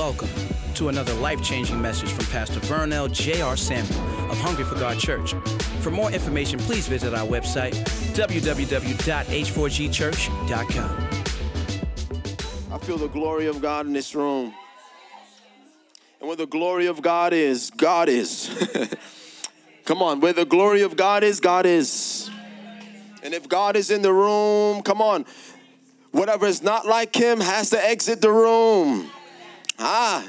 welcome to another life changing message from Pastor Vernell J.R. Samuel of Hungry for God Church. For more information, please visit our website, www.h4gchurch.com. I feel the glory of God in this room. And where the glory of God is, God is. come on, where the glory of God is, God is. And if God is in the room, come on, whatever is not like Him has to exit the room. Ah.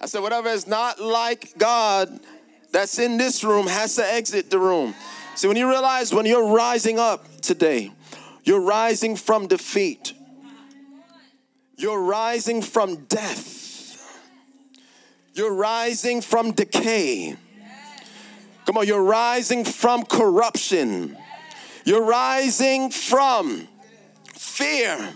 I said, whatever is not like God that's in this room has to exit the room. See, when you realize when you're rising up today, you're rising from defeat, you're rising from death, you're rising from decay. Come on, you're rising from corruption, you're rising from fear.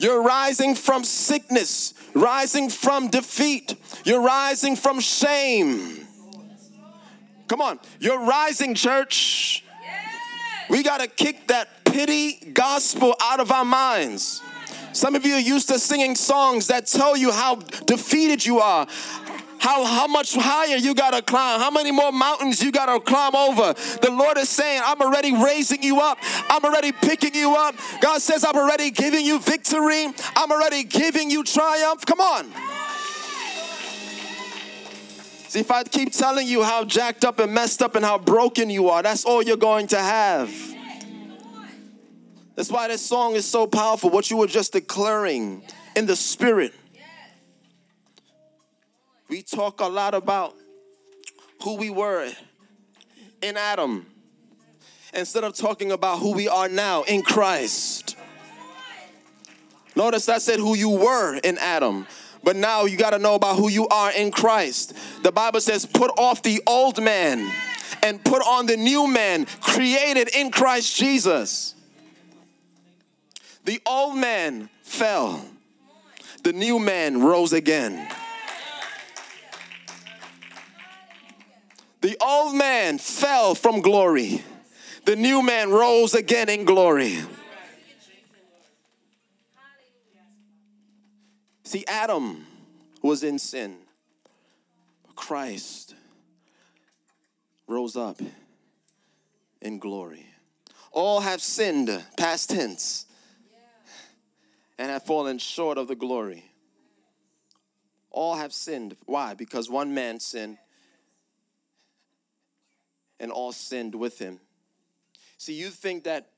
You're rising from sickness, rising from defeat. You're rising from shame. Come on, you're rising, church. We got to kick that pity gospel out of our minds. Some of you are used to singing songs that tell you how defeated you are, how, how much higher you gotta climb, how many more mountains you gotta climb over. The Lord is saying, I'm already raising you up, I'm already picking you up. God says, I'm already giving you victory, I'm already giving you triumph. Come on. See, if I keep telling you how jacked up and messed up and how broken you are, that's all you're going to have. That's why this song is so powerful, what you were just declaring in the spirit. We talk a lot about who we were in Adam instead of talking about who we are now in Christ. Notice I said who you were in Adam. But now you got to know about who you are in Christ. The Bible says, put off the old man and put on the new man created in Christ Jesus. The old man fell, the new man rose again. The old man fell from glory, the new man rose again in glory. See, Adam was in sin. Christ rose up in glory. All have sinned, past tense, and have fallen short of the glory. All have sinned. Why? Because one man sinned and all sinned with him. See, you think that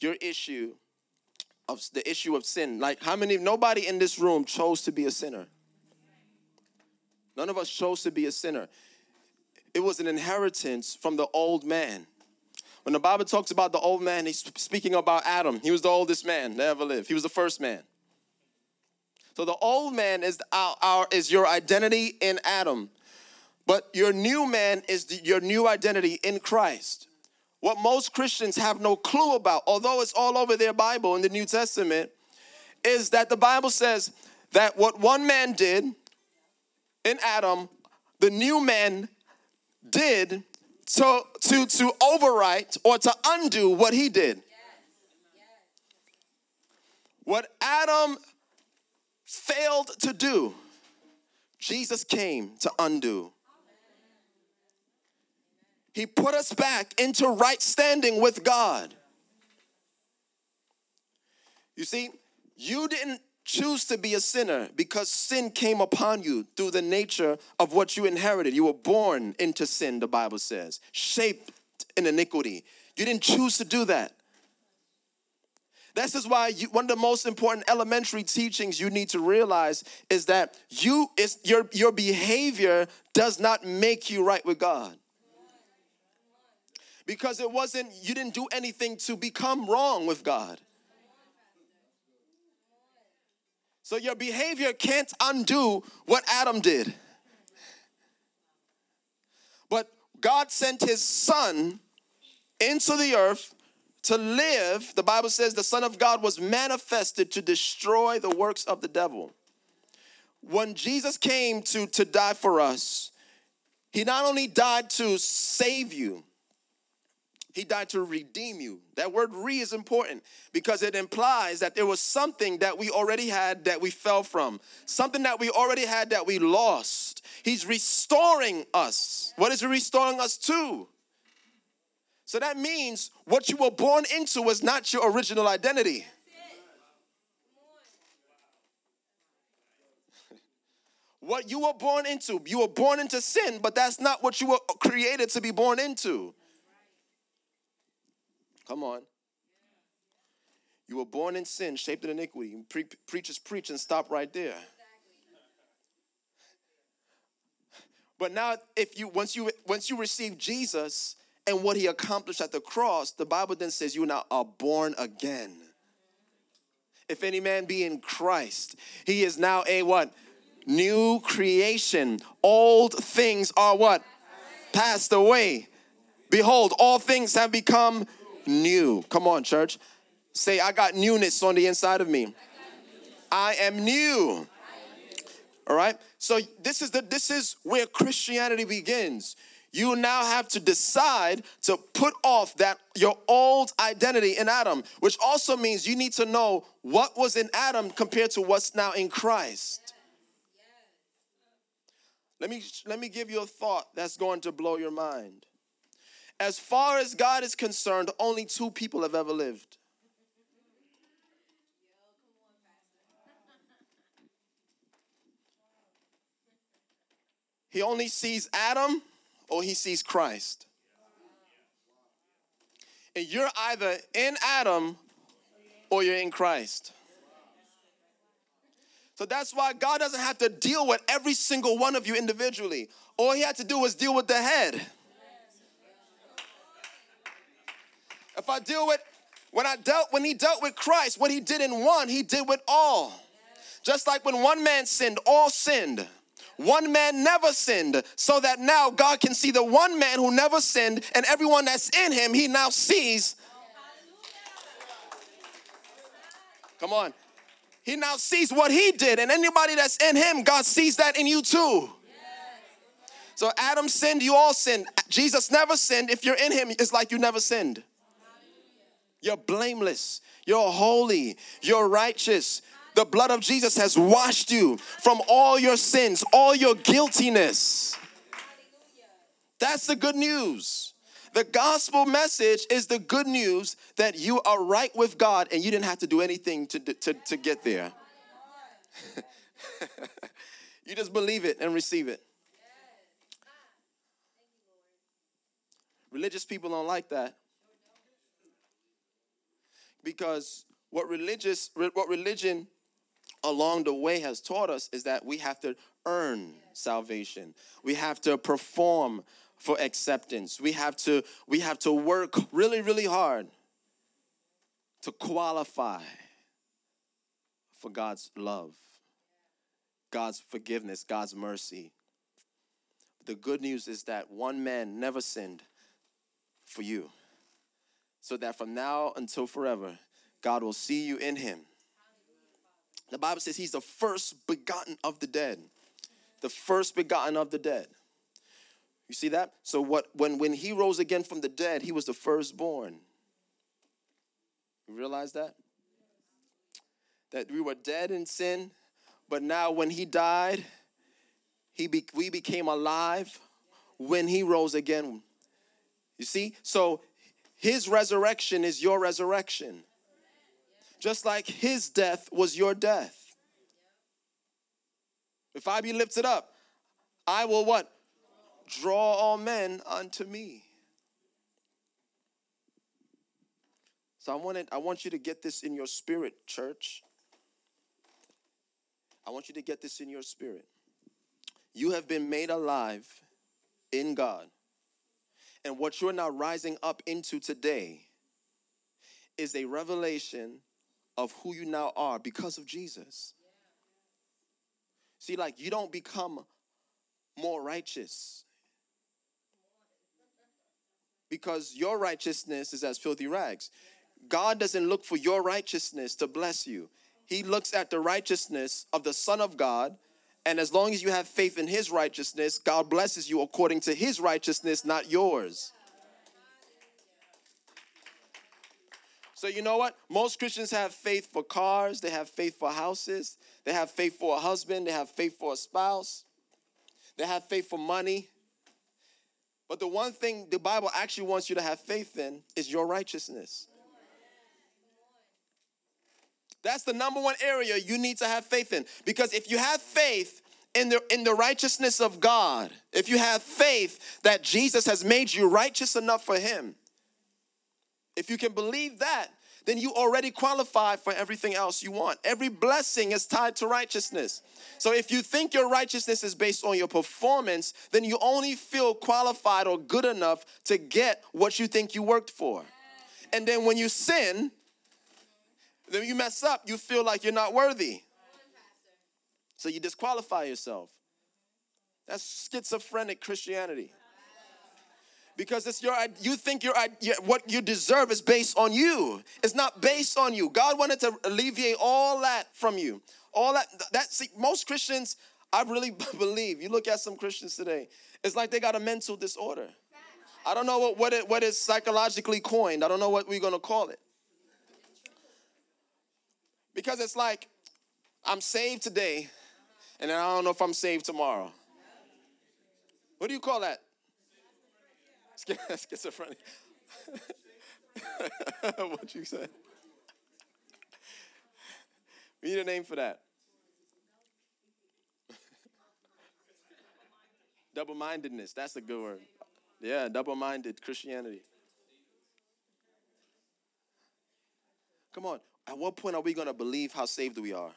your issue of the issue of sin. Like, how many, nobody in this room chose to be a sinner. None of us chose to be a sinner. It was an inheritance from the old man. When the Bible talks about the old man, he's speaking about Adam. He was the oldest man that ever lived, he was the first man. So the old man is our, our is your identity in Adam, but your new man is the, your new identity in Christ. What most Christians have no clue about, although it's all over their Bible in the New Testament, is that the Bible says that what one man did in Adam, the new man did to, to, to overwrite or to undo what he did. What Adam failed to do, Jesus came to undo. He put us back into right standing with God. You see, you didn't choose to be a sinner because sin came upon you through the nature of what you inherited. You were born into sin, the Bible says, shaped in iniquity. You didn't choose to do that. This is why you, one of the most important elementary teachings you need to realize is that you is your your behavior does not make you right with God because it wasn't, you didn't do anything to become wrong with God. So your behavior can't undo what Adam did. But God sent his son into the earth to live. The Bible says the Son of God was manifested to destroy the works of the devil. When Jesus came to, to die for us, he not only died to save you, He died to redeem you. That word re is important because it implies that there was something that we already had that we fell from, something that we already had that we lost. He's restoring us. What is he restoring us to? So that means what you were born into was not your original identity. what you were born into, you were born into sin, but that's not what you were created to be born into. Come on. You were born in sin, shaped in iniquity. Pre- preachers preach and stop right there. But now, if you once you once you receive Jesus and what He accomplished at the cross, the Bible then says you now are born again. If any man be in Christ, he is now a what? New creation. Old things are what? Passed away. Behold, all things have become new. Come on, church. Say, I got newness on the inside of me. I am new. All right? So this is the this is where Christianity begins. You now have to decide to put off that your old identity in Adam, which also means you need to know what was in Adam compared to what's now in Christ. Let me let me give you a thought that's going to blow your mind. As far as God is concerned, only two people have ever lived. He only sees Adam or he sees Christ. And you're either in Adam or you're in Christ. So that's why God doesn't have to deal with every single one of you individually. All he had to do was deal with the head. If I deal with when I dealt when he dealt with Christ, what he did in one, he did with all. Just like when one man sinned, all sinned. One man never sinned, so that now God can see the one man who never sinned and everyone that's in him, he now sees. Come on. He now sees what he did, and anybody that's in him, God sees that in you too. So Adam sinned, you all sinned. Jesus never sinned. If you're in him, it's like you never sinned. You're blameless. You're holy. You're righteous. The blood of Jesus has washed you from all your sins, all your guiltiness. That's the good news. The gospel message is the good news that you are right with God and you didn't have to do anything to, to, to get there. you just believe it and receive it. Religious people don't like that because what religious what religion along the way has taught us is that we have to earn salvation. We have to perform for acceptance. We have to we have to work really really hard to qualify for God's love, God's forgiveness, God's mercy. The good news is that one man never sinned for you so that from now until forever, God will see you in him. The Bible says he's the first begotten of the dead. The first begotten of the dead. You see that? So what when when he rose again from the dead, he was the firstborn. You realize that? That we were dead in sin, but now when he died, he be, we became alive when he rose again. You see? So his resurrection is your resurrection. Just like his death was your death. If I be lifted up, I will what? Draw all men unto me. So I want I want you to get this in your spirit, church. I want you to get this in your spirit. You have been made alive in God. And what you're now rising up into today is a revelation of who you now are because of Jesus. See, like you don't become more righteous because your righteousness is as filthy rags. God doesn't look for your righteousness to bless you, He looks at the righteousness of the Son of God and as long as you have faith in his righteousness, God blesses you according to his righteousness, not yours. So you know what? Most Christians have faith for cars, they have faith for houses, they have faith for a husband, they have faith for a spouse, they have faith for money. But the one thing the Bible actually wants you to have faith in is your righteousness. That's the number one area you need to have faith in. Because if you have faith in the, in the righteousness of God, if you have faith that Jesus has made you righteous enough for Him, if you can believe that, then you already qualify for everything else you want. Every blessing is tied to righteousness. So if you think your righteousness is based on your performance, then you only feel qualified or good enough to get what you think you worked for. And then when you sin, then you mess up, you feel like you're not worthy. So you disqualify yourself. That's schizophrenic Christianity. Because it's your you think your what you deserve is based on you. It's not based on you. God wanted to alleviate all that from you. All that that see, most Christians I really believe. You look at some Christians today, it's like they got a mental disorder. I don't know what what, it, what is psychologically coined. I don't know what we're to call it. Because it's like I'm saved today, and then I don't know if I'm saved tomorrow. What do you call that? Schizophrenic. what you said? We need a name for that. double mindedness. That's a good word. Yeah, double minded Christianity. Come on. At what point are we going to believe how saved we are?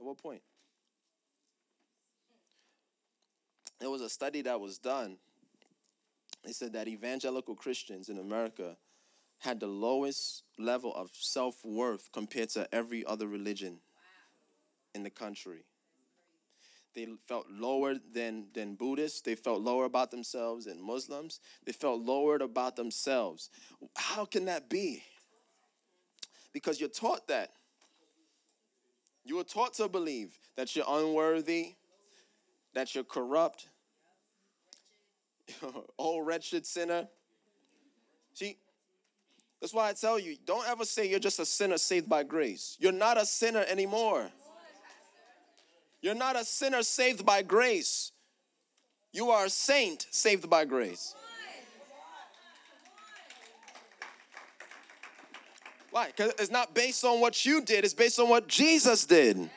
At what point? There was a study that was done. They said that evangelical Christians in America had the lowest level of self worth compared to every other religion in the country. They felt lower than, than Buddhists. They felt lower about themselves than Muslims. They felt lowered about themselves. How can that be? Because you're taught that. You were taught to believe that you're unworthy, that you're corrupt, oh wretched sinner. See, that's why I tell you, don't ever say you're just a sinner saved by grace. You're not a sinner anymore. You're not a sinner saved by grace. You are a saint saved by grace. Why? Because it's not based on what you did, it's based on what Jesus did.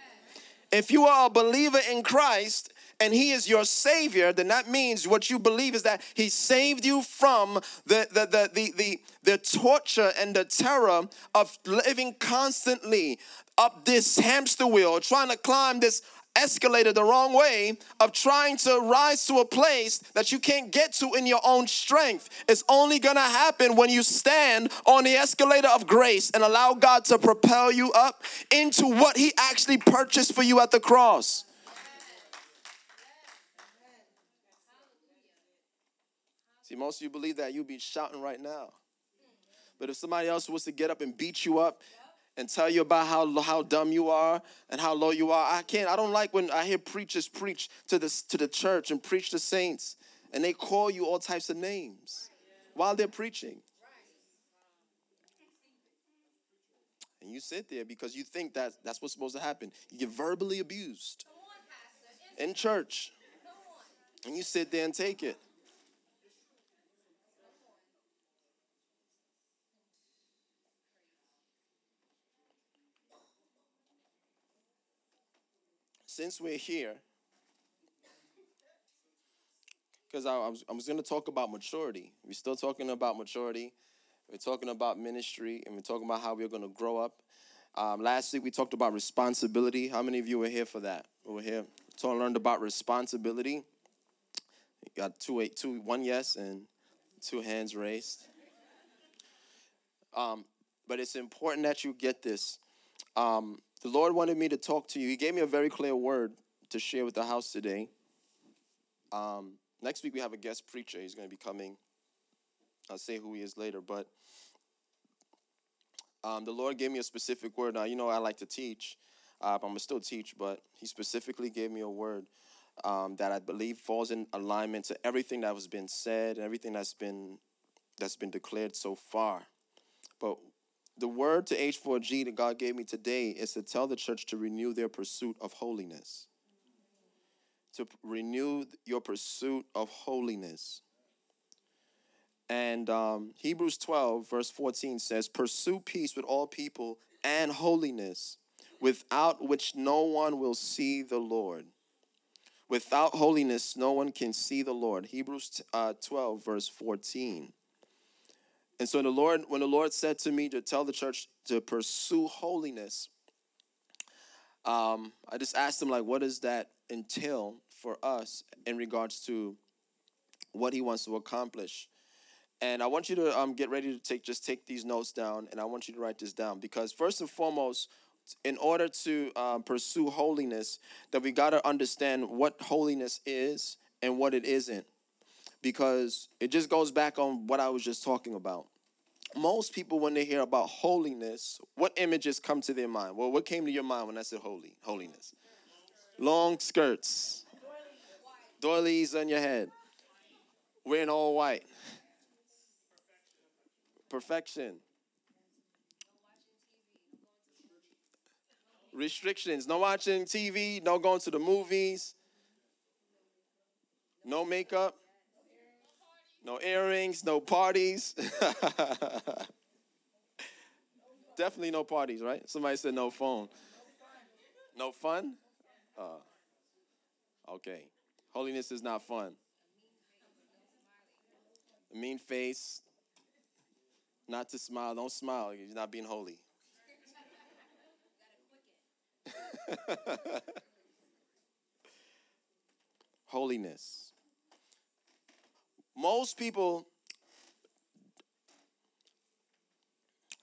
If you are a believer in Christ and He is your Savior, then that means what you believe is that He saved you from the, the, the, the, the, the torture and the terror of living constantly up this hamster wheel, trying to climb this escalated the wrong way of trying to rise to a place that you can't get to in your own strength. It's only gonna happen when you stand on the escalator of grace and allow God to propel you up into what He actually purchased for you at the cross. See, most of you believe that you'd be shouting right now. But if somebody else was to get up and beat you up and tell you about how, how dumb you are and how low you are. I can't, I don't like when I hear preachers preach to the, to the church and preach to saints and they call you all types of names while they're preaching. And you sit there because you think that that's what's supposed to happen. You get verbally abused in church. And you sit there and take it. Since we're here, because I, I, was, was going to talk about maturity. We're still talking about maturity. We're talking about ministry, and we're talking about how we're going to grow up. Um, last week we talked about responsibility. How many of you were here for that? We were here. So I learned about responsibility. You got two, eight, two, one yes, and two hands raised. Um, but it's important that you get this. Um, the Lord wanted me to talk to you. He gave me a very clear word to share with the house today. Um, next week we have a guest preacher. He's going to be coming. I'll say who he is later, but um, the Lord gave me a specific word. Now you know I like to teach. Uh, I'm gonna still teach, but He specifically gave me a word um, that I believe falls in alignment to everything that has been said and everything that's been that's been declared so far. But the word to H4G that God gave me today is to tell the church to renew their pursuit of holiness. To renew your pursuit of holiness. And um, Hebrews 12, verse 14 says, Pursue peace with all people and holiness, without which no one will see the Lord. Without holiness, no one can see the Lord. Hebrews uh, 12, verse 14. And so the Lord, when the Lord said to me to tell the church to pursue holiness, um, I just asked him, like, what does that entail for us in regards to what he wants to accomplish? And I want you to um, get ready to take just take these notes down, and I want you to write this down because first and foremost, in order to um, pursue holiness, that we got to understand what holiness is and what it isn't, because it just goes back on what I was just talking about. Most people, when they hear about holiness, what images come to their mind? Well, what came to your mind when I said holy? Holiness. Long skirts, doilies on your head, wearing all white perfection. Restrictions. No watching TV, no going to the movies, no makeup, no earrings, no parties. Definitely no parties, right? Somebody said no phone. No fun? Uh, okay. Holiness is not fun. A mean face, not to smile. Don't smile. You're not being holy. Holiness. Most people,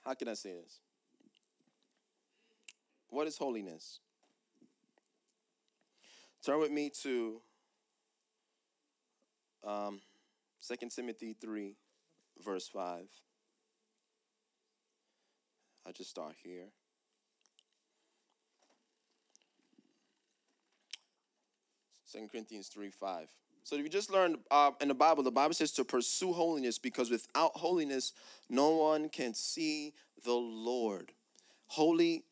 how can I say this? What is holiness? Turn with me to um, 2 Timothy 3, verse 5. I just start here. Second Corinthians 3 5. So if you just learned uh, in the Bible, the Bible says to pursue holiness because without holiness, no one can see the Lord. Holy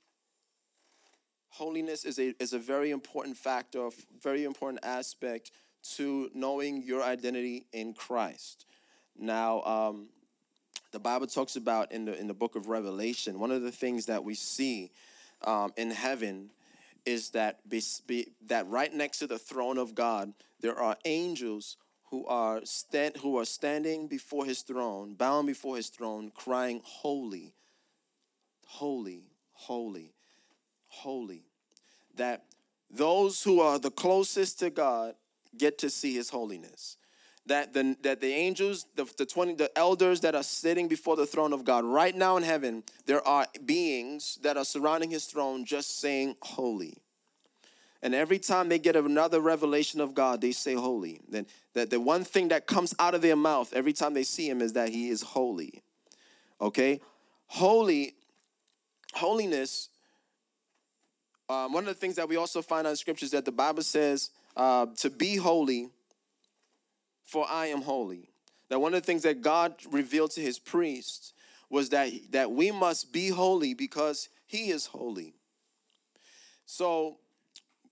holiness is a, is a very important factor, very important aspect to knowing your identity in Christ. Now, um, the Bible talks about in the in the book of Revelation, one of the things that we see um, in heaven is that be, be, that right next to the throne of God, there are angels who are stand, who are standing before His throne, bound before His throne, crying, "Holy, holy, holy, holy." That those who are the closest to God get to see His holiness that the, that the angels, the, the 20, the elders that are sitting before the throne of God right now in heaven, there are beings that are surrounding his throne just saying, Holy. And every time they get another revelation of God, they say holy. Then that the one thing that comes out of their mouth every time they see him is that he is holy. Okay? Holy, holiness. Um, one of the things that we also find on scriptures that the Bible says uh, to be holy for I am holy. Now, one of the things that God revealed to his priests was that, that we must be holy because he is holy. So,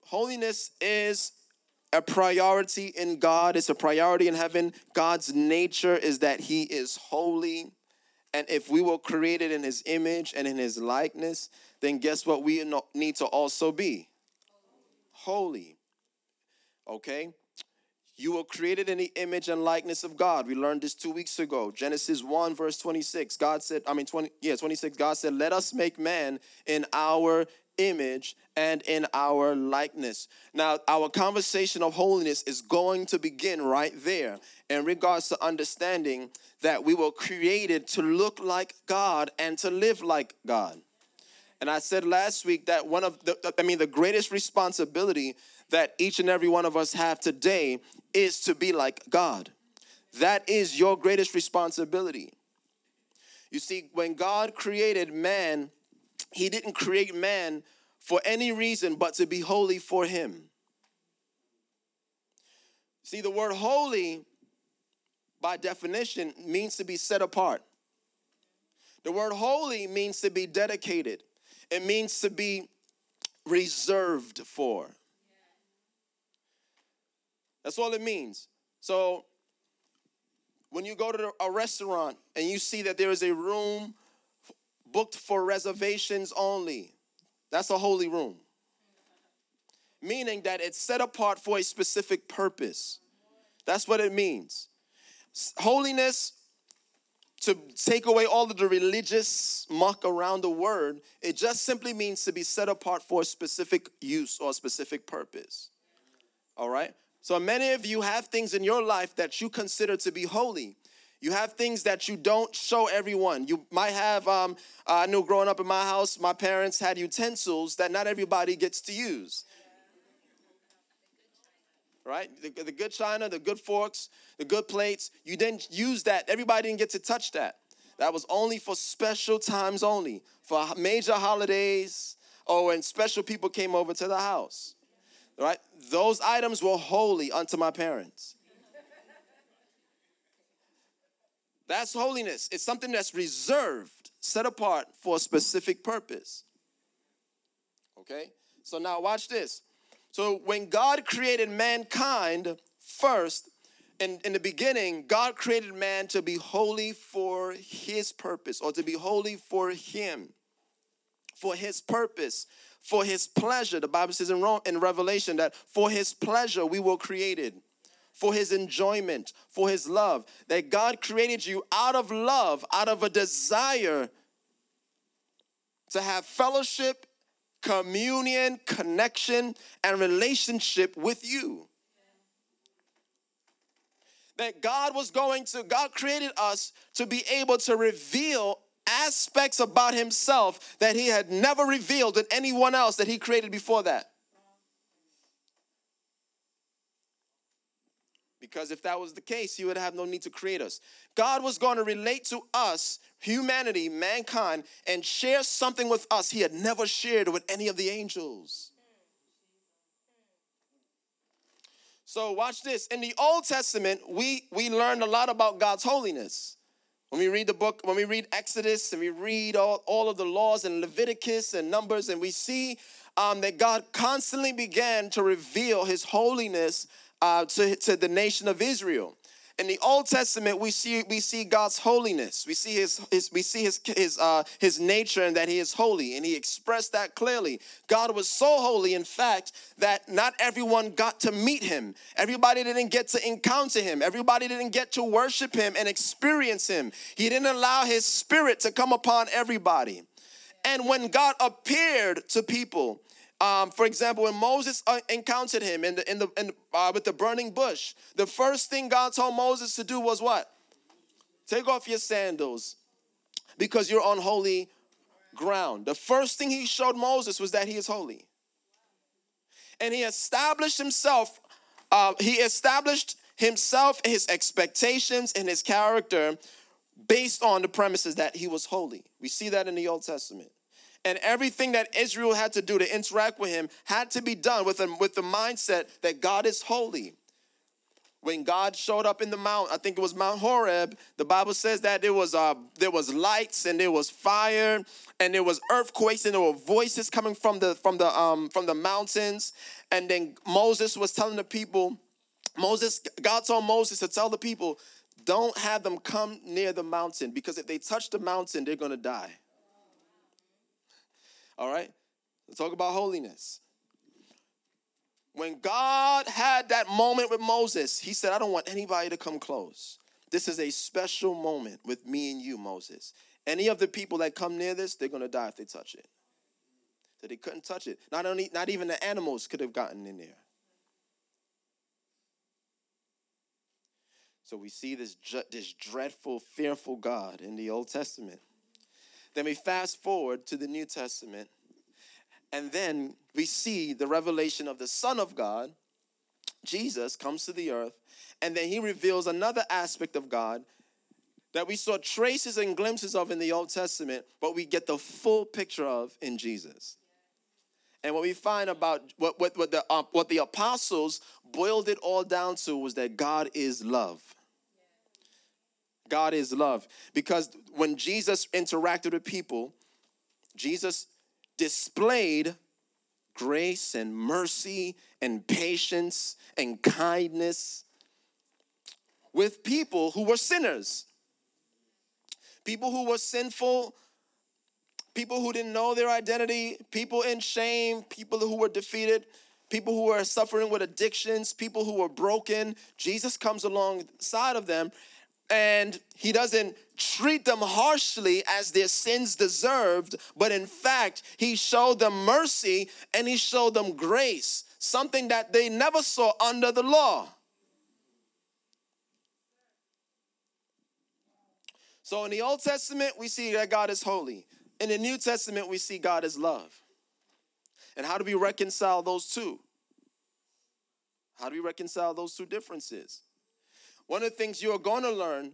holiness is a priority in God, it's a priority in heaven. God's nature is that he is holy. And if we were created in his image and in his likeness, then guess what we need to also be? Holy. Okay? You were created in the image and likeness of God. We learned this two weeks ago. Genesis 1, verse 26. God said, I mean, 20, yeah, 26. God said, Let us make man in our image and in our likeness. Now, our conversation of holiness is going to begin right there in regards to understanding that we were created to look like God and to live like God. And I said last week that one of the, I mean, the greatest responsibility that each and every one of us have today is to be like God. That is your greatest responsibility. You see, when God created man, he didn't create man for any reason but to be holy for him. See, the word holy, by definition, means to be set apart. The word holy means to be dedicated, it means to be reserved for. That's all it means. So, when you go to a restaurant and you see that there is a room booked for reservations only, that's a holy room. Meaning that it's set apart for a specific purpose. That's what it means. Holiness, to take away all of the religious muck around the word, it just simply means to be set apart for a specific use or a specific purpose. All right? So many of you have things in your life that you consider to be holy. You have things that you don't show everyone. You might have, um, I knew growing up in my house, my parents had utensils that not everybody gets to use. Right? The, the good china, the good forks, the good plates, you didn't use that. Everybody didn't get to touch that. That was only for special times only, for major holidays, or when special people came over to the house. Right? Those items were holy unto my parents. That's holiness. It's something that's reserved, set apart for a specific purpose. Okay? So now watch this. So when God created mankind first, in, in the beginning, God created man to be holy for his purpose or to be holy for him, for his purpose, for his pleasure. The Bible says in, in Revelation that for his pleasure we were created for his enjoyment, for his love. That God created you out of love, out of a desire to have fellowship, communion, connection, and relationship with you. That God was going to, God created us to be able to reveal aspects about himself that he had never revealed in anyone else that he created before that. Because if that was the case, he would have no need to create us. God was going to relate to us, humanity, mankind, and share something with us he had never shared with any of the angels. So watch this. In the Old Testament, we we learned a lot about God's holiness. When we read the book, when we read Exodus and we read all, all of the laws in Leviticus and Numbers, and we see um, that God constantly began to reveal his holiness uh, to, to the nation of Israel. In the Old Testament, we see we see God's holiness. We see his, his we see his his uh, his nature and that he is holy, and he expressed that clearly. God was so holy, in fact, that not everyone got to meet him. Everybody didn't get to encounter him. Everybody didn't get to worship him and experience him. He didn't allow his spirit to come upon everybody. And when God appeared to people, um, for example, when Moses uh, encountered him in the in the, in, uh, with the burning bush, the first thing God told Moses to do was what? Take off your sandals, because you're on holy ground. The first thing he showed Moses was that he is holy, and he established himself. Uh, he established himself, his expectations, and his character based on the premises that he was holy. We see that in the Old Testament and everything that Israel had to do to interact with him had to be done with, a, with the mindset that God is holy. When God showed up in the mount, I think it was Mount Horeb, the Bible says that there was uh, there was lights and there was fire and there was earthquakes and there were voices coming from the from the um from the mountains. And then Moses was telling the people, Moses, God told Moses to tell the people, don't have them come near the mountain because if they touch the mountain, they're gonna die. All right? Let's talk about holiness. When God had that moment with Moses, he said, I don't want anybody to come close. This is a special moment with me and you, Moses. Any of the people that come near this, they're going to die if they touch it. So they couldn't touch it. Not only, not even the animals could have gotten in there. So we see this, this dreadful, fearful God in the Old Testament. Then we fast forward to the New Testament, and then we see the revelation of the Son of God. Jesus comes to the earth, and then he reveals another aspect of God that we saw traces and glimpses of in the Old Testament, but we get the full picture of in Jesus. And what we find about what, what, what, the, uh, what the apostles boiled it all down to was that God is love. God is love. Because when Jesus interacted with people, Jesus displayed grace and mercy and patience and kindness with people who were sinners, people who were sinful, people who didn't know their identity, people in shame, people who were defeated, people who were suffering with addictions, people who were broken. Jesus comes alongside of them and he doesn't treat them harshly as their sins deserved, but in fact, he showed them mercy and he showed them grace, something that they never saw under the law. So in the Old Testament, we see that God is holy. In the New Testament, we see God is love. And how do we reconcile those two? How do we reconcile those two differences? One of the things you are going to learn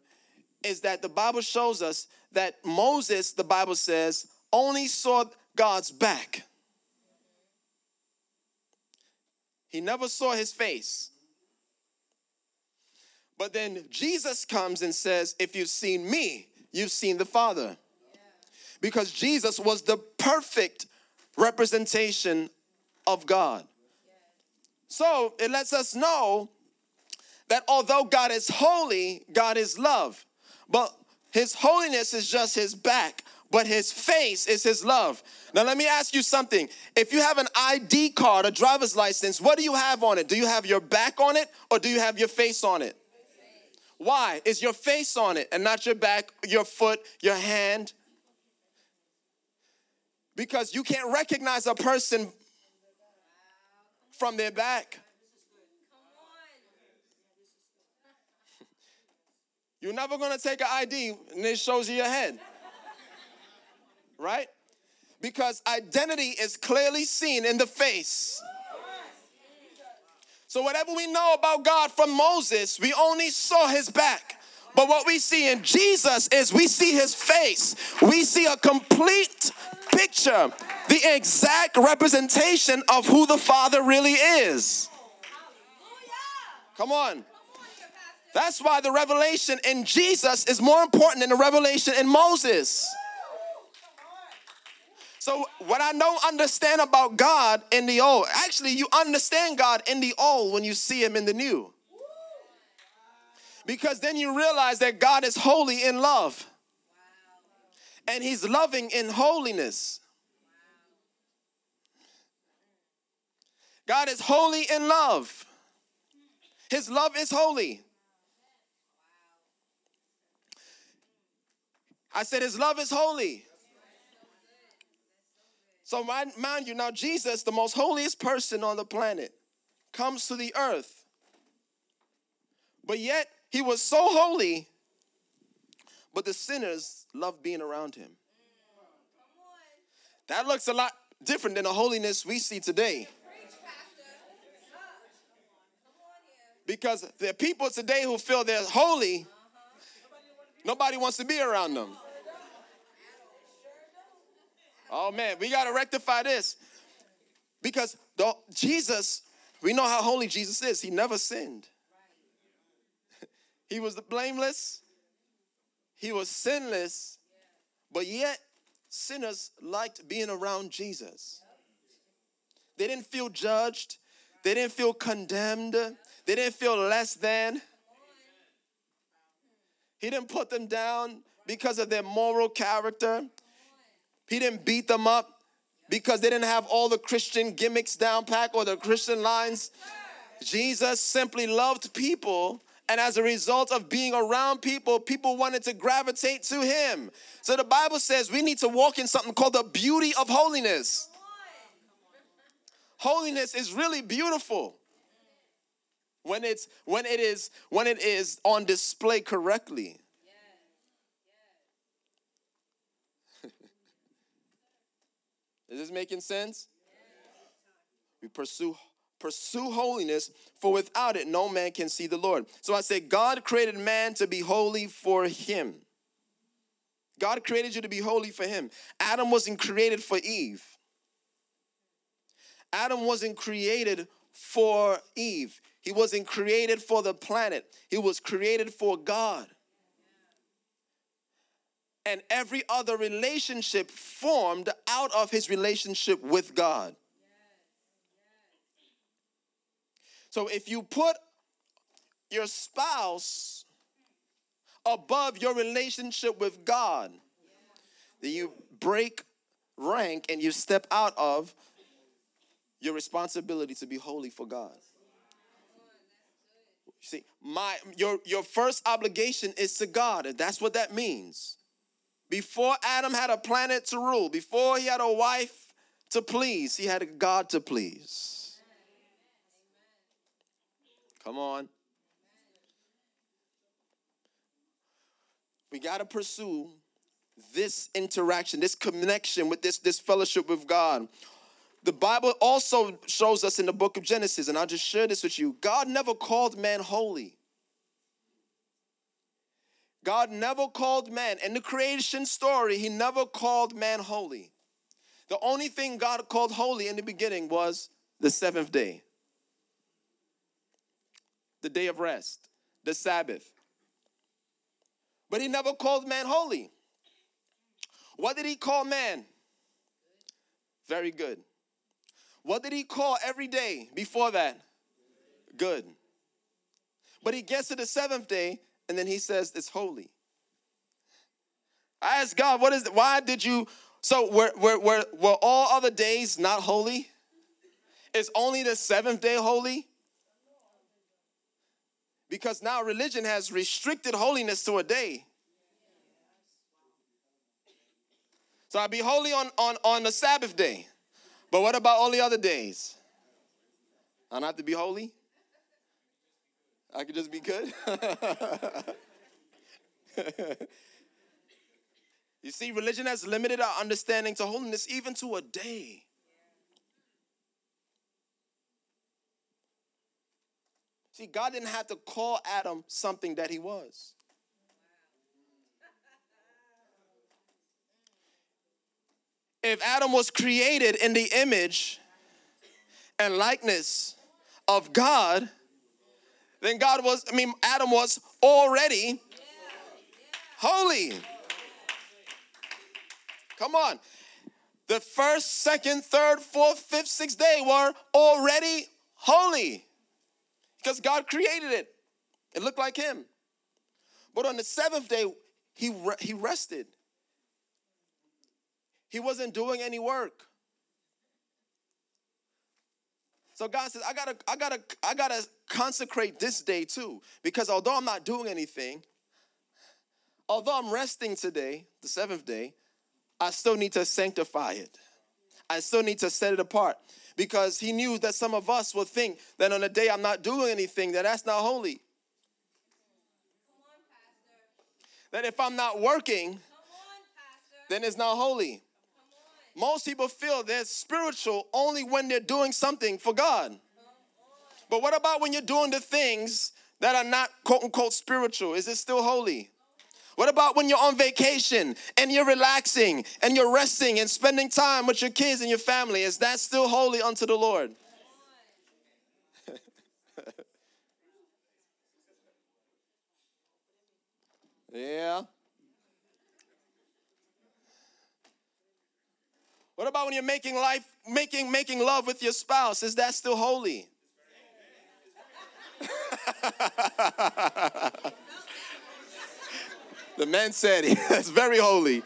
is that the Bible shows us that Moses, the Bible says, only saw God's back. He never saw his face. But then Jesus comes and says, If you've seen me, you've seen the Father. Because Jesus was the perfect representation of God. So it lets us know that although God is holy, God is love. But his holiness is just his back, but his face is his love. Now, let me ask you something. If you have an ID card, a driver's license, what do you have on it? Do you have your back on it or do you have your face on it? Why? Is your face on it and not your back, your foot, your hand? Because you can't recognize a person from their back. You're never gonna take an ID and it shows you your head. Right? Because identity is clearly seen in the face. So, whatever we know about God from Moses, we only saw his back. But what we see in Jesus is we see his face. We see a complete picture, the exact representation of who the Father really is. Come on. That's why the revelation in Jesus is more important than the revelation in Moses. So, what I don't understand about God in the old, actually, you understand God in the old when you see Him in the new. Because then you realize that God is holy in love, and He's loving in holiness. God is holy in love, His love is holy. I said, His love is holy. So, mind, you, now Jesus, the most holiest person on the planet, comes to the earth. But yet, he was so holy, but the sinners loved being around him. That looks a lot different than the holiness we see today. Because are people today who feel they're holy, nobody wants to be around them. Oh man, we got to rectify this. Because the, Jesus, we know how holy Jesus is. He never sinned. he was the blameless. He was sinless. But yet, sinners liked being around Jesus. They didn't feel judged. They didn't feel condemned. They didn't feel less than. He didn't put them down because of their moral character. He didn't beat them up because they didn't have all the Christian gimmicks down pack or the Christian lines. Jesus simply loved people. And as a result of being around people, people wanted to gravitate to him. So the Bible says we need to walk in something called the beauty of holiness. Holiness is really beautiful when it's when it is when it is on display correctly. Is this making sense? We pursue pursue holiness, for without it no man can see the Lord. So I say God created man to be holy for him. God created you to be holy for him. Adam wasn't created for Eve. Adam wasn't created for Eve. He wasn't created for the planet. He was created for God. And every other relationship formed out of his relationship with God. So if you put your spouse above your relationship with God, then you break rank and you step out of your responsibility to be holy for God. See, my your your first obligation is to God, and that's what that means. Before Adam had a planet to rule, before he had a wife to please, he had a God to please. Come on. We got to pursue this interaction, this connection with this, this fellowship with God. The Bible also shows us in the book of Genesis, and I'll just share this with you. God never called man holy. God never called man. In the creation story, he never called man holy. The only thing God called holy in the beginning was the seventh day, the day of rest, the Sabbath. But he never called man holy. What did he call man? Very good. What did he call every day before that? Good. But he gets to the seventh day and then he says it's holy. I asked God, what is it? Why did you? So were, were, were, were all other days not holy? Is only the seventh day holy? Because now religion has restricted holiness to a day. So I be holy on, on, on the Sabbath day. But what about all the other days? I don't have to be holy? I could just be good? you see, religion has limited our understanding to holiness even to a day. See, God didn't have to call Adam something that he was. If Adam was created in the image and likeness of God, then God was, I mean, Adam was already holy. Come on. The first, second, third, fourth, fifth, sixth day were already holy because God created it. It looked like Him. But on the seventh day, He, he rested. He wasn't doing any work. So God says, I gotta, I gotta, I gotta consecrate this day too. Because although I'm not doing anything, although I'm resting today, the seventh day, I still need to sanctify it. I still need to set it apart. Because he knew that some of us will think that on a day I'm not doing anything, that that's not holy. On, that if I'm not working, on, then it's not holy. Most people feel they're spiritual only when they're doing something for God. But what about when you're doing the things that are not quote unquote spiritual? Is it still holy? What about when you're on vacation and you're relaxing and you're resting and spending time with your kids and your family? Is that still holy unto the Lord? yeah. What about when you're making life, making, making love with your spouse? Is that still holy? the man said it's very holy.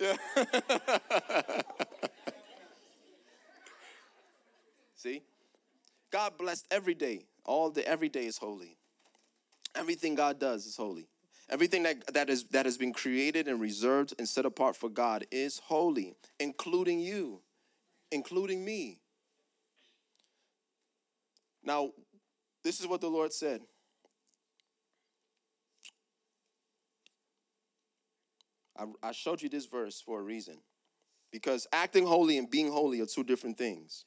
yeah. See? God blessed every day. All the every day is holy. Everything God does is holy. Everything that, that, is, that has been created and reserved and set apart for God is holy, including you, including me. Now, this is what the Lord said. I, I showed you this verse for a reason. Because acting holy and being holy are two different things.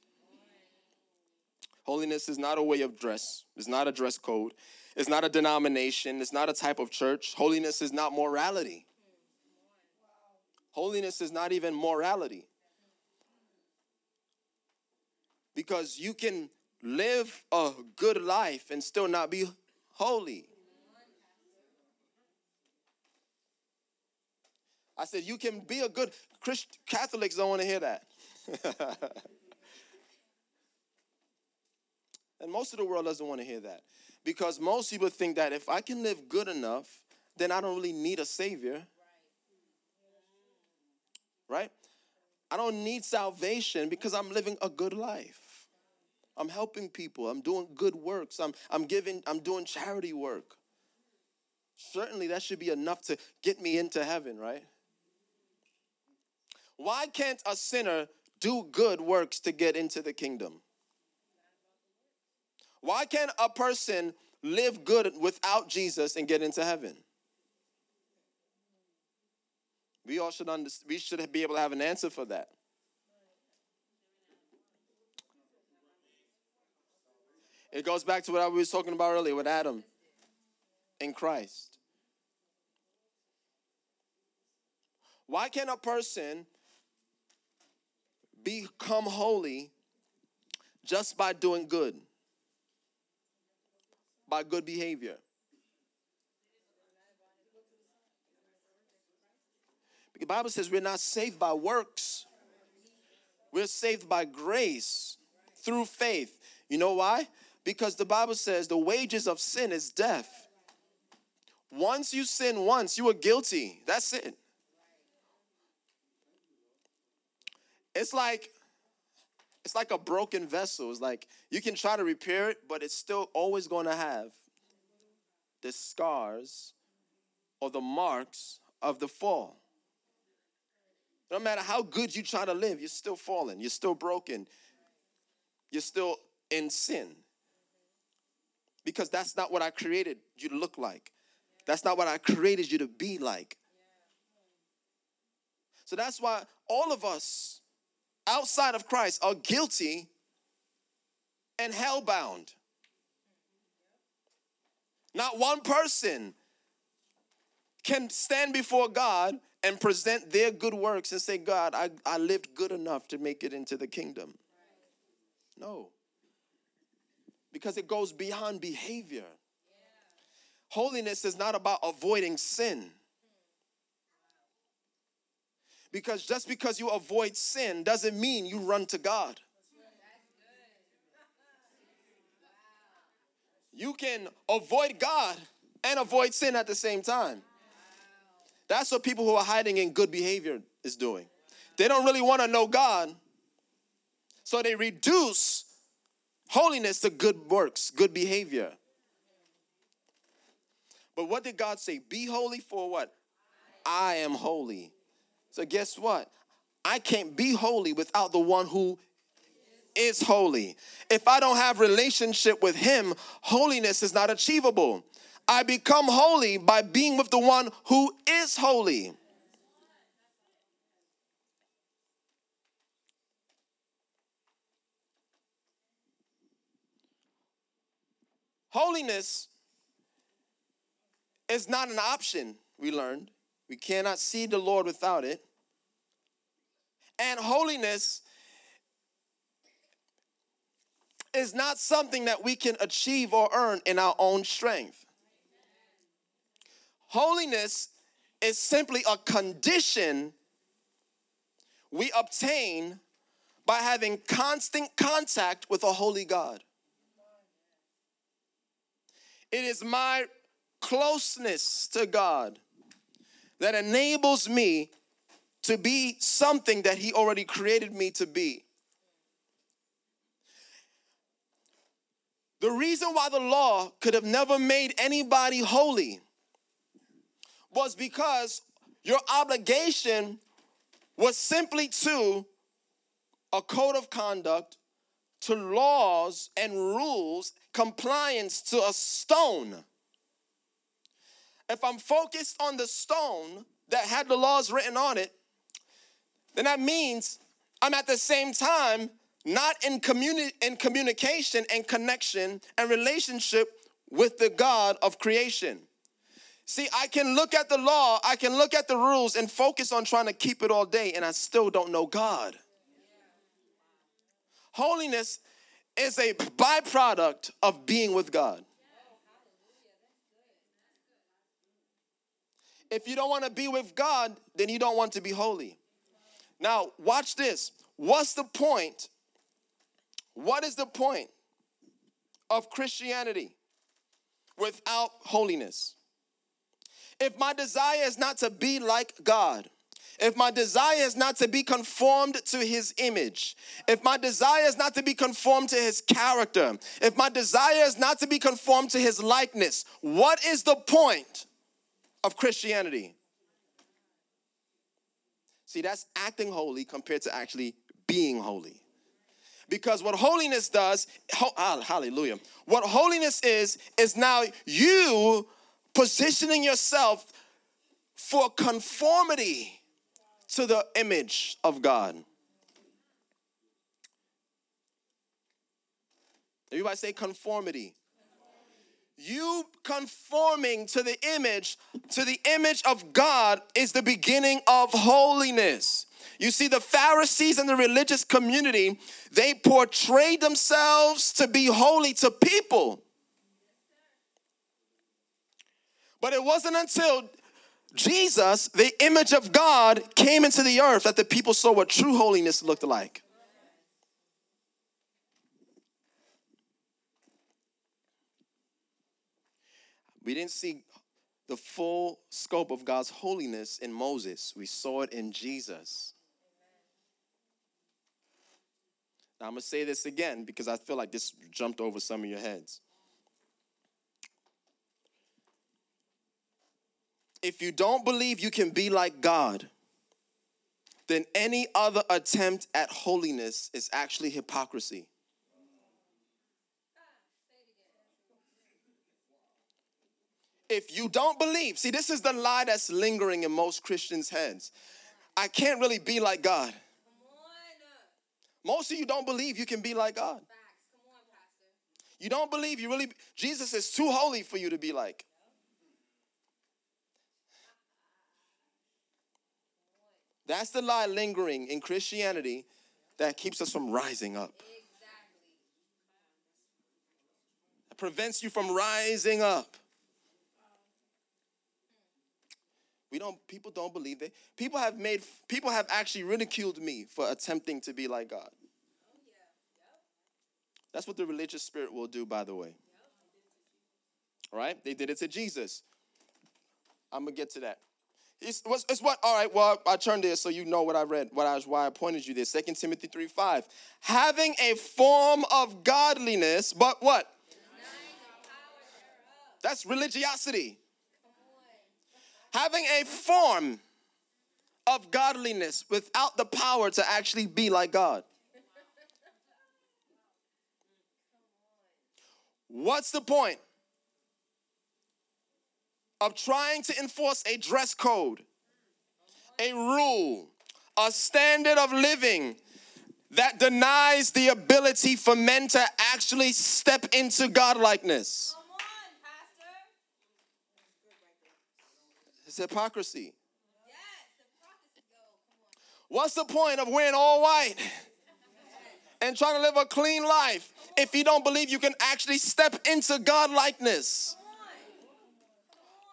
Holiness is not a way of dress, it's not a dress code. It's not a denomination, it's not a type of church. Holiness is not morality. Holiness is not even morality. Because you can live a good life and still not be holy. I said, you can be a good Christian. Catholics don't want to hear that. and most of the world doesn't want to hear that. Because most people think that if I can live good enough, then I don't really need a savior. Right? I don't need salvation because I'm living a good life. I'm helping people. I'm doing good works. I'm, I'm giving, I'm doing charity work. Certainly that should be enough to get me into heaven, right? Why can't a sinner do good works to get into the kingdom? Why can't a person live good without Jesus and get into heaven? We all should understand, we should be able to have an answer for that. It goes back to what I was talking about earlier with Adam and Christ. Why can't a person become holy just by doing good, by good behavior. The Bible says we're not saved by works. We're saved by grace through faith. You know why? Because the Bible says the wages of sin is death. Once you sin once, you are guilty. That's it. It's like it's like a broken vessel. It's like you can try to repair it, but it's still always going to have the scars or the marks of the fall. No matter how good you try to live, you're still falling. You're still broken. You're still in sin. Because that's not what I created you to look like. That's not what I created you to be like. So that's why all of us outside of Christ are guilty and hellbound. Not one person can stand before God and present their good works and say, God, I, I lived good enough to make it into the kingdom. No. Because it goes beyond behavior. Holiness is not about avoiding sin. Because just because you avoid sin doesn't mean you run to God. You can avoid God and avoid sin at the same time. That's what people who are hiding in good behavior is doing. They don't really want to know God, so they reduce holiness to good works, good behavior. But what did God say? Be holy for what? I am holy. So guess what? I can't be holy without the one who is holy. If I don't have relationship with him, holiness is not achievable. I become holy by being with the one who is holy. Holiness is not an option, we learned. We cannot see the Lord without it. And holiness is not something that we can achieve or earn in our own strength. Holiness is simply a condition we obtain by having constant contact with a holy God. It is my closeness to God that enables me to be something that He already created me to be. The reason why the law could have never made anybody holy was because your obligation was simply to a code of conduct, to laws and rules, compliance to a stone. If I'm focused on the stone that had the laws written on it, then that means I'm at the same time not in, communi- in communication and connection and relationship with the God of creation. See, I can look at the law, I can look at the rules and focus on trying to keep it all day, and I still don't know God. Holiness is a byproduct of being with God. If you don't want to be with God, then you don't want to be holy. Now, watch this. What's the point? What is the point of Christianity without holiness? If my desire is not to be like God, if my desire is not to be conformed to his image, if my desire is not to be conformed to his character, if my desire is not to be conformed to his likeness, what is the point of Christianity? See, that's acting holy compared to actually being holy. Because what holiness does, ho- hallelujah, what holiness is, is now you positioning yourself for conformity to the image of God. Everybody say conformity. You conforming to the image, to the image of God is the beginning of holiness. You see, the Pharisees and the religious community, they portrayed themselves to be holy to people. But it wasn't until Jesus, the image of God, came into the earth that the people saw what true holiness looked like. We didn't see the full scope of God's holiness in Moses, we saw it in Jesus. Now, I'm gonna say this again because I feel like this jumped over some of your heads. if you don't believe you can be like God, then any other attempt at holiness is actually hypocrisy. If you don't believe, see, this is the lie that's lingering in most Christians' heads. I can't really be like God. Most of you don't believe you can be like God. You don't believe you really, Jesus is too holy for you to be like. That's the lie lingering in Christianity that keeps us from rising up. It prevents you from rising up. We don't, people don't believe it. People have made, people have actually ridiculed me for attempting to be like God. That's what the religious spirit will do, by the way. All right? They did it to Jesus. I'm going to get to that. It's, it's, what? All right. Well, I turned there so you know what I read. What I was why I pointed you there. Second Timothy three five. Having a form of godliness, but what? That's religiosity. Having a form of godliness without the power to actually be like God. What's the point? of trying to enforce a dress code, a rule, a standard of living that denies the ability for men to actually step into godlikeness. It's hypocrisy. What's the point of wearing all white and trying to live a clean life if you don't believe you can actually step into godlikeness?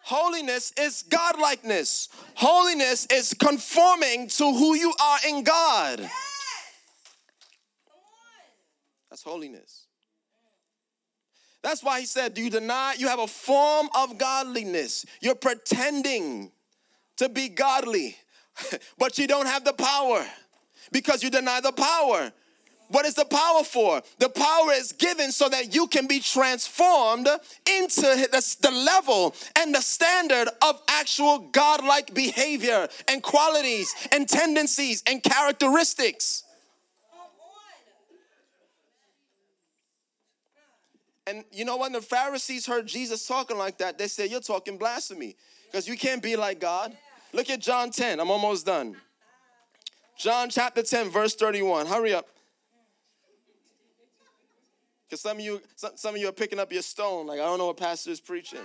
Holiness is godlikeness. Holiness is conforming to who you are in God. Yes. That's holiness. That's why he said, Do you deny? You have a form of godliness. You're pretending to be godly, but you don't have the power because you deny the power. What is the power for? The power is given so that you can be transformed into the, the level and the standard of actual godlike behavior and qualities and tendencies and characteristics. And you know when the Pharisees heard Jesus talking like that, they said, You're talking blasphemy because you can't be like God. Look at John 10. I'm almost done. John chapter 10, verse 31. Hurry up. Because some of you, some, some of you are picking up your stone, like I don't know what pastor is preaching.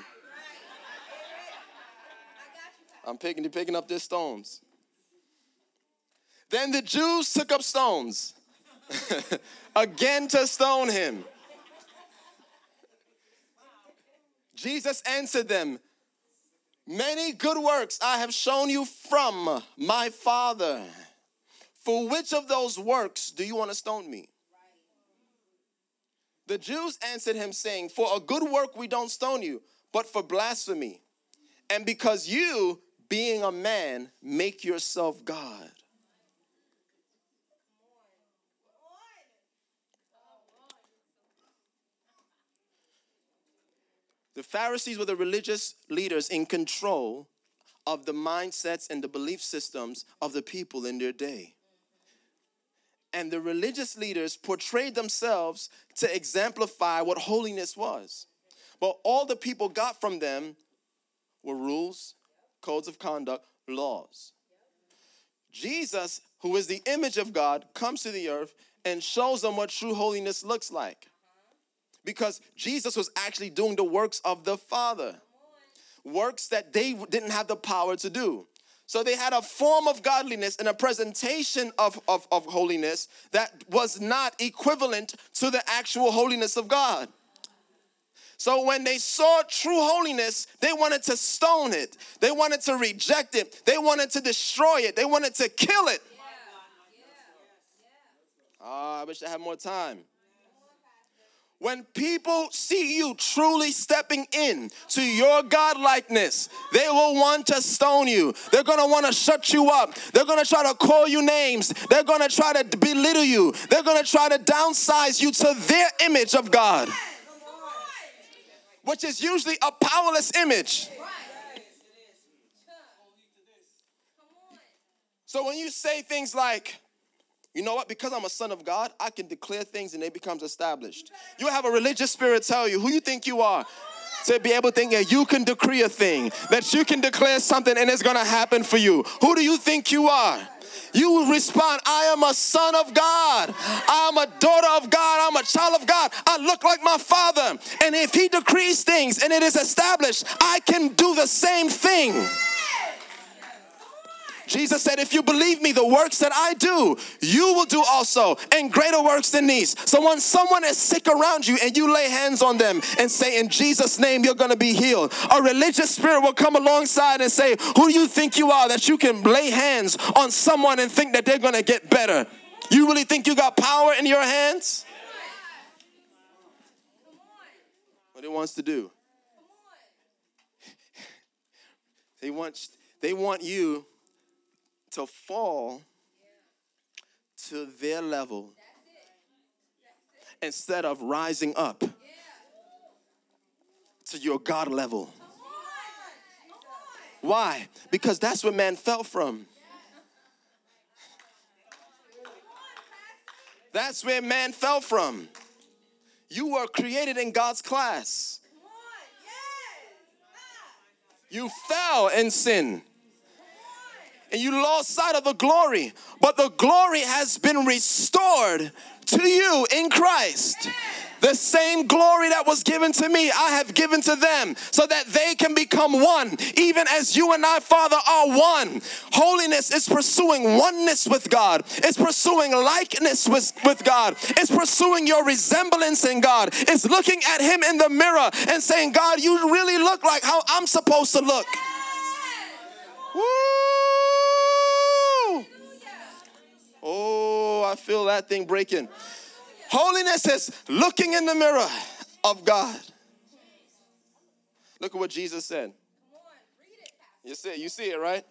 I'm picking, picking up their stones. Then the Jews took up stones again to stone him. Jesus answered them, Many good works I have shown you from my Father. For which of those works do you want to stone me? The Jews answered him, saying, For a good work we don't stone you, but for blasphemy. And because you, being a man, make yourself God. The Pharisees were the religious leaders in control of the mindsets and the belief systems of the people in their day. And the religious leaders portrayed themselves to exemplify what holiness was. But all the people got from them were rules, codes of conduct, laws. Jesus, who is the image of God, comes to the earth and shows them what true holiness looks like because Jesus was actually doing the works of the Father, works that they didn't have the power to do. So they had a form of godliness and a presentation of, of, of holiness that was not equivalent to the actual holiness of God. So when they saw true holiness, they wanted to stone it. They wanted to reject it. They wanted to destroy it. They wanted to kill it. Ah, I wish I had more time. When people see you truly stepping in to your godlikeness, they will want to stone you. They're going to want to shut you up. They're going to try to call you names. They're going to try to belittle you. They're going to try to downsize you to their image of God, which is usually a powerless image. So when you say things like, you know what? Because I'm a son of God, I can declare things and it becomes established. You have a religious spirit tell you who you think you are. To be able to think that you can decree a thing, that you can declare something and it's gonna happen for you. Who do you think you are? You will respond, I am a son of God. I am a daughter of God. I'm a child of God. I look like my father. And if he decrees things and it is established, I can do the same thing. Jesus said, If you believe me, the works that I do, you will do also, and greater works than these. So when someone is sick around you and you lay hands on them and say, In Jesus' name, you're going to be healed, a religious spirit will come alongside and say, Who do you think you are that you can lay hands on someone and think that they're going to get better? You really think you got power in your hands? What he wants to do. They want, they want you to fall to their level instead of rising up to your God level. Why? Because that's where man fell from. That's where man fell from. You were created in God's class. You fell in sin and you lost sight of the glory, but the glory has been restored to you in Christ. The same glory that was given to me, I have given to them so that they can become one, even as you and I, Father, are one. Holiness is pursuing oneness with God, it's pursuing likeness with, with God, it's pursuing your resemblance in God, it's looking at Him in the mirror and saying, God, you really look like how I'm supposed to look. Woo! Oh, I feel that thing breaking. Holiness is looking in the mirror of God. Look at what Jesus said. You see it, you see it, right?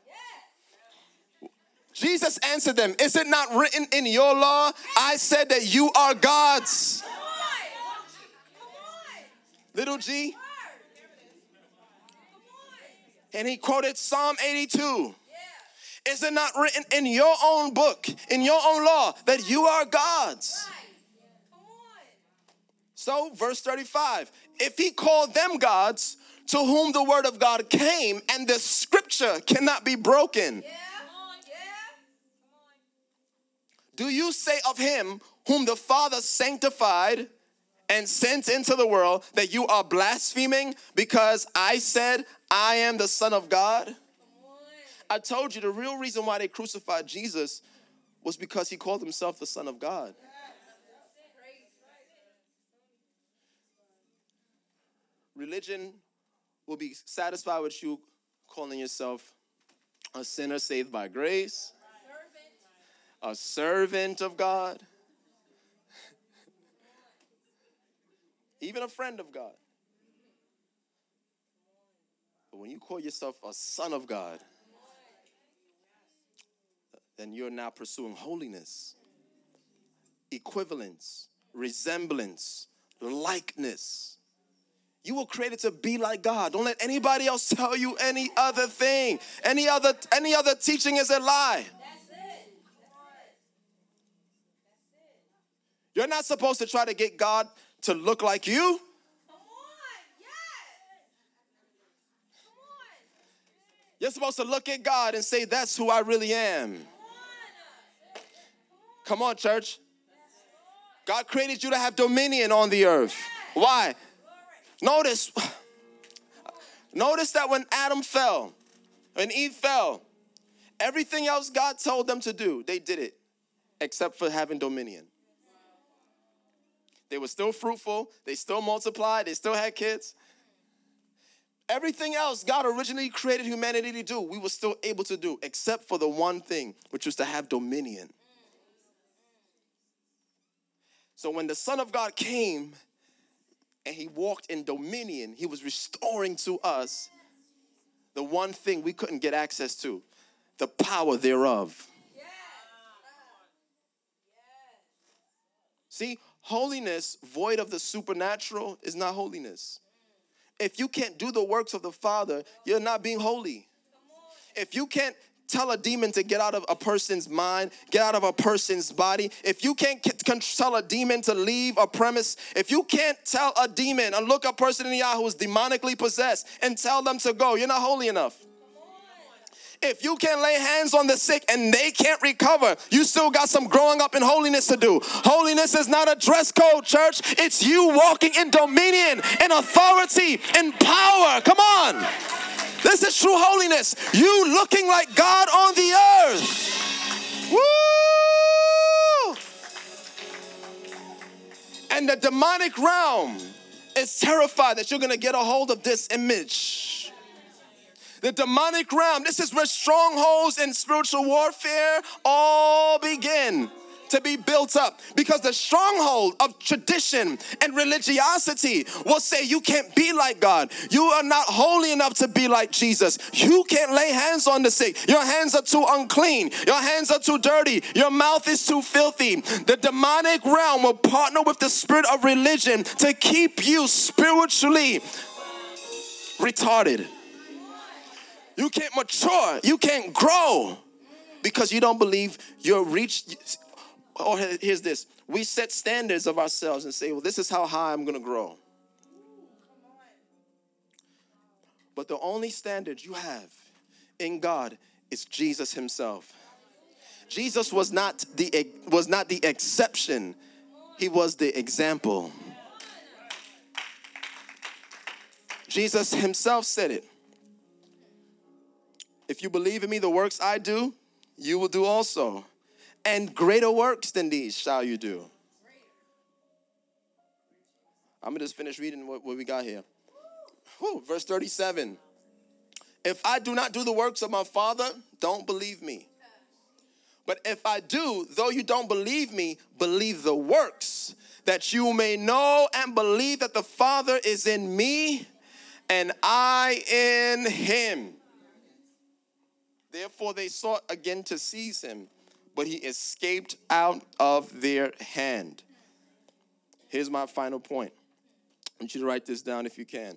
Jesus answered them, Is it not written in your law? I said that you are gods. Little g. And he quoted Psalm 82. Is it not written in your own book, in your own law, that you are gods? So, verse 35 if he called them gods, to whom the word of God came, and the scripture cannot be broken. Do you say of him whom the Father sanctified and sent into the world that you are blaspheming because I said I am the Son of God? I told you the real reason why they crucified Jesus was because he called himself the Son of God. Religion will be satisfied with you calling yourself a sinner saved by grace, a servant of God, even a friend of God. But when you call yourself a son of God, then you're now pursuing holiness, equivalence, resemblance, likeness. You were created to be like God. Don't let anybody else tell you any other thing. Any other any other teaching is a lie. You're not supposed to try to get God to look like you. You're supposed to look at God and say, That's who I really am. Come on, church. God created you to have dominion on the earth. Why? Notice, notice that when Adam fell, when Eve fell, everything else God told them to do, they did it, except for having dominion. They were still fruitful, they still multiplied, they still had kids. Everything else God originally created humanity to do, we were still able to do, except for the one thing, which was to have dominion. So when the Son of God came and he walked in dominion, he was restoring to us the one thing we couldn't get access to the power thereof. See, holiness void of the supernatural is not holiness. If you can't do the works of the Father, you're not being holy. If you can't tell a demon to get out of a person's mind, get out of a person's body, if you can't tell a demon to leave a premise, if you can't tell a demon and look a person in the eye who is demonically possessed and tell them to go, you're not holy enough. If you can't lay hands on the sick and they can't recover, you still got some growing up in holiness to do. Holiness is not a dress code, church. It's you walking in dominion, in authority, in power. Come on. This is true holiness. You looking like God on the earth. Woo! And the demonic realm is terrified that you're going to get a hold of this image. The demonic realm, this is where strongholds and spiritual warfare all begin to be built up because the stronghold of tradition and religiosity will say you can't be like God. You are not holy enough to be like Jesus. You can't lay hands on the sick. Your hands are too unclean. Your hands are too dirty. Your mouth is too filthy. The demonic realm will partner with the spirit of religion to keep you spiritually retarded. You can't mature. You can't grow because you don't believe you're reached or oh, here's this we set standards of ourselves and say, well, this is how high I'm going to grow. But the only standard you have in God is Jesus himself. Jesus was not the was not the exception. He was the example. Jesus himself said it. If you believe in me, the works I do, you will do also and greater works than these shall you do. I'm gonna just finish reading what, what we got here. Whew, verse 37. If I do not do the works of my Father, don't believe me. But if I do, though you don't believe me, believe the works, that you may know and believe that the Father is in me and I in him. Therefore, they sought again to seize him but he escaped out of their hand. Here's my final point. I want you to write this down if you can.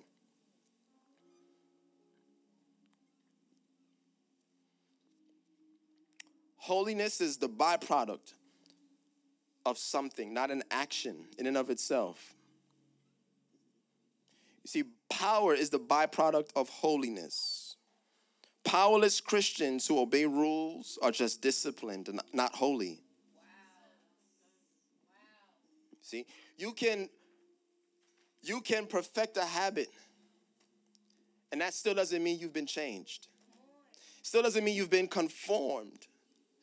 Holiness is the byproduct of something, not an action in and of itself. You see, power is the byproduct of holiness. Powerless Christians who obey rules are just disciplined and not holy. Wow. Wow. See, you can you can perfect a habit and that still doesn't mean you've been changed. Still doesn't mean you've been conformed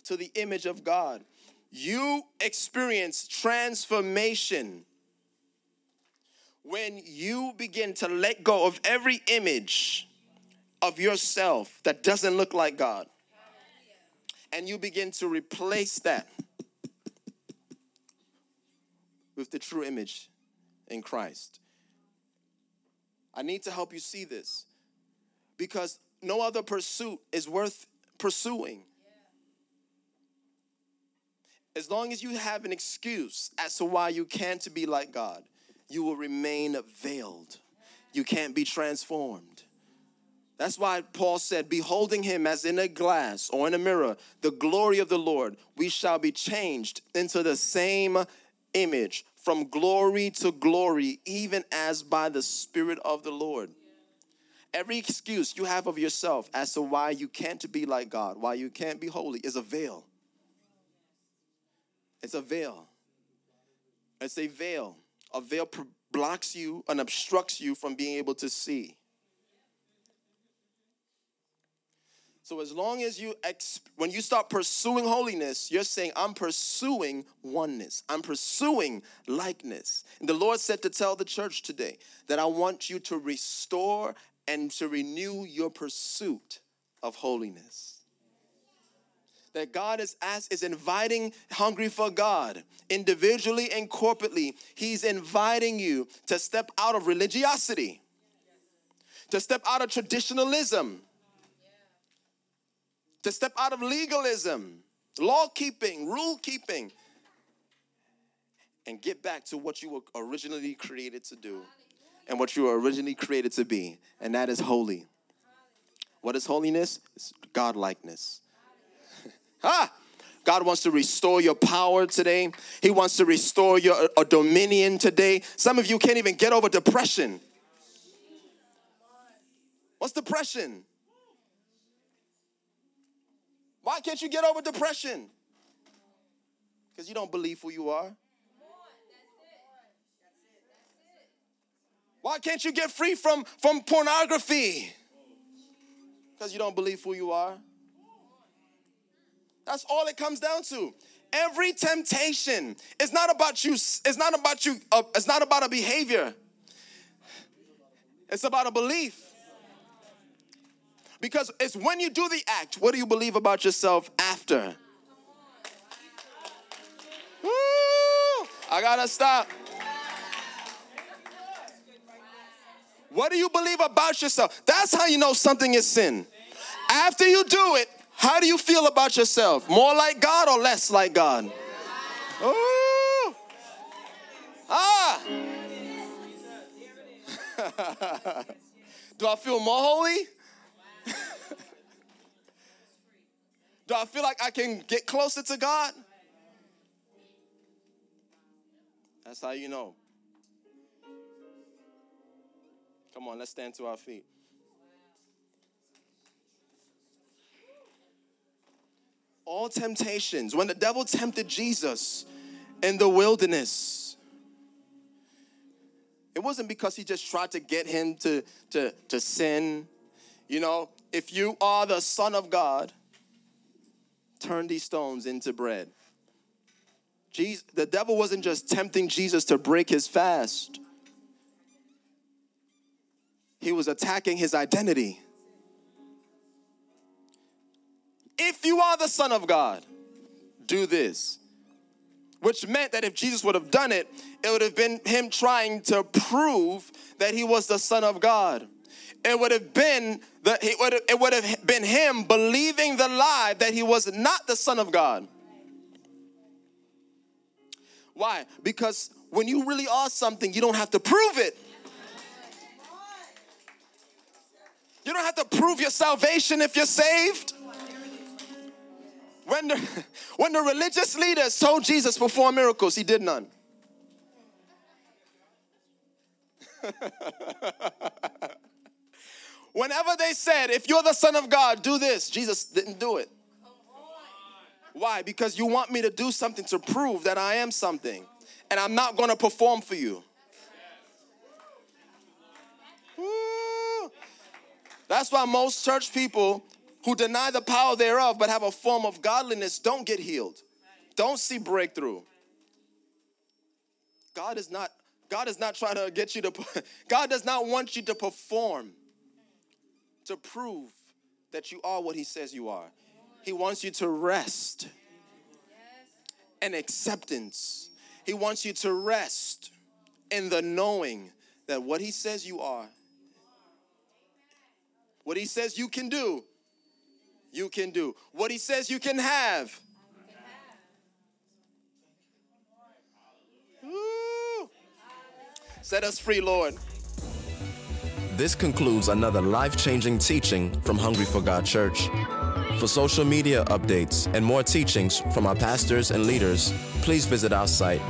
to the image of God. You experience transformation when you begin to let go of every image of yourself that doesn't look like God. And you begin to replace that with the true image in Christ. I need to help you see this because no other pursuit is worth pursuing. As long as you have an excuse as to why you can't be like God, you will remain veiled. You can't be transformed. That's why Paul said, Beholding him as in a glass or in a mirror, the glory of the Lord, we shall be changed into the same image from glory to glory, even as by the Spirit of the Lord. Every excuse you have of yourself as to why you can't be like God, why you can't be holy, is a veil. It's a veil. It's a veil. A veil blocks you and obstructs you from being able to see. So as long as you when you start pursuing holiness, you're saying I'm pursuing oneness. I'm pursuing likeness. And the Lord said to tell the church today that I want you to restore and to renew your pursuit of holiness. That God is as is inviting hungry for God individually and corporately. He's inviting you to step out of religiosity, to step out of traditionalism to step out of legalism, law keeping, rule keeping, and get back to what you were originally created to do and what you were originally created to be, and that is holy. What is holiness? It's godlikeness. ah! God wants to restore your power today. He wants to restore your a dominion today. Some of you can't even get over depression. What's depression? Why can't you get over depression? Because you don't believe who you are. Why can't you get free from, from pornography? Because you don't believe who you are. That's all it comes down to. Every temptation is not about you, it's not about you, uh, it's not about a behavior. It's about a belief. Because it's when you do the act, what do you believe about yourself after? Woo! I gotta stop. What do you believe about yourself? That's how you know something is sin. After you do it, how do you feel about yourself? More like God or less like God? Ooh. Ah. do I feel more holy? Do I feel like I can get closer to God? That's how you know. Come on, let's stand to our feet. All temptations, when the devil tempted Jesus in the wilderness, it wasn't because he just tried to get him to, to, to sin. You know, if you are the Son of God, turn these stones into bread. Jesus, the devil wasn't just tempting Jesus to break his fast, he was attacking his identity. If you are the Son of God, do this. Which meant that if Jesus would have done it, it would have been him trying to prove that he was the Son of God it would have been the, it would it would have been him believing the lie that he was not the son of God. Why? Because when you really are something, you don't have to prove it. You don't have to prove your salvation if you're saved. When the, when the religious leaders told Jesus perform miracles, he did none. Whenever they said, if you're the Son of God, do this, Jesus didn't do it. Why? Because you want me to do something to prove that I am something, and I'm not going to perform for you. That's why most church people who deny the power thereof but have a form of godliness don't get healed. Don't see breakthrough. God is not God is not trying to get you to God does not want you to perform to prove that you are what he says you are. He wants you to rest and acceptance. He wants you to rest in the knowing that what he says you are, what he says you can do, you can do. What he says you can have. Set us free, Lord. This concludes another life changing teaching from Hungry for God Church. For social media updates and more teachings from our pastors and leaders, please visit our site,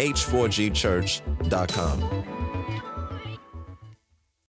h4gchurch.com.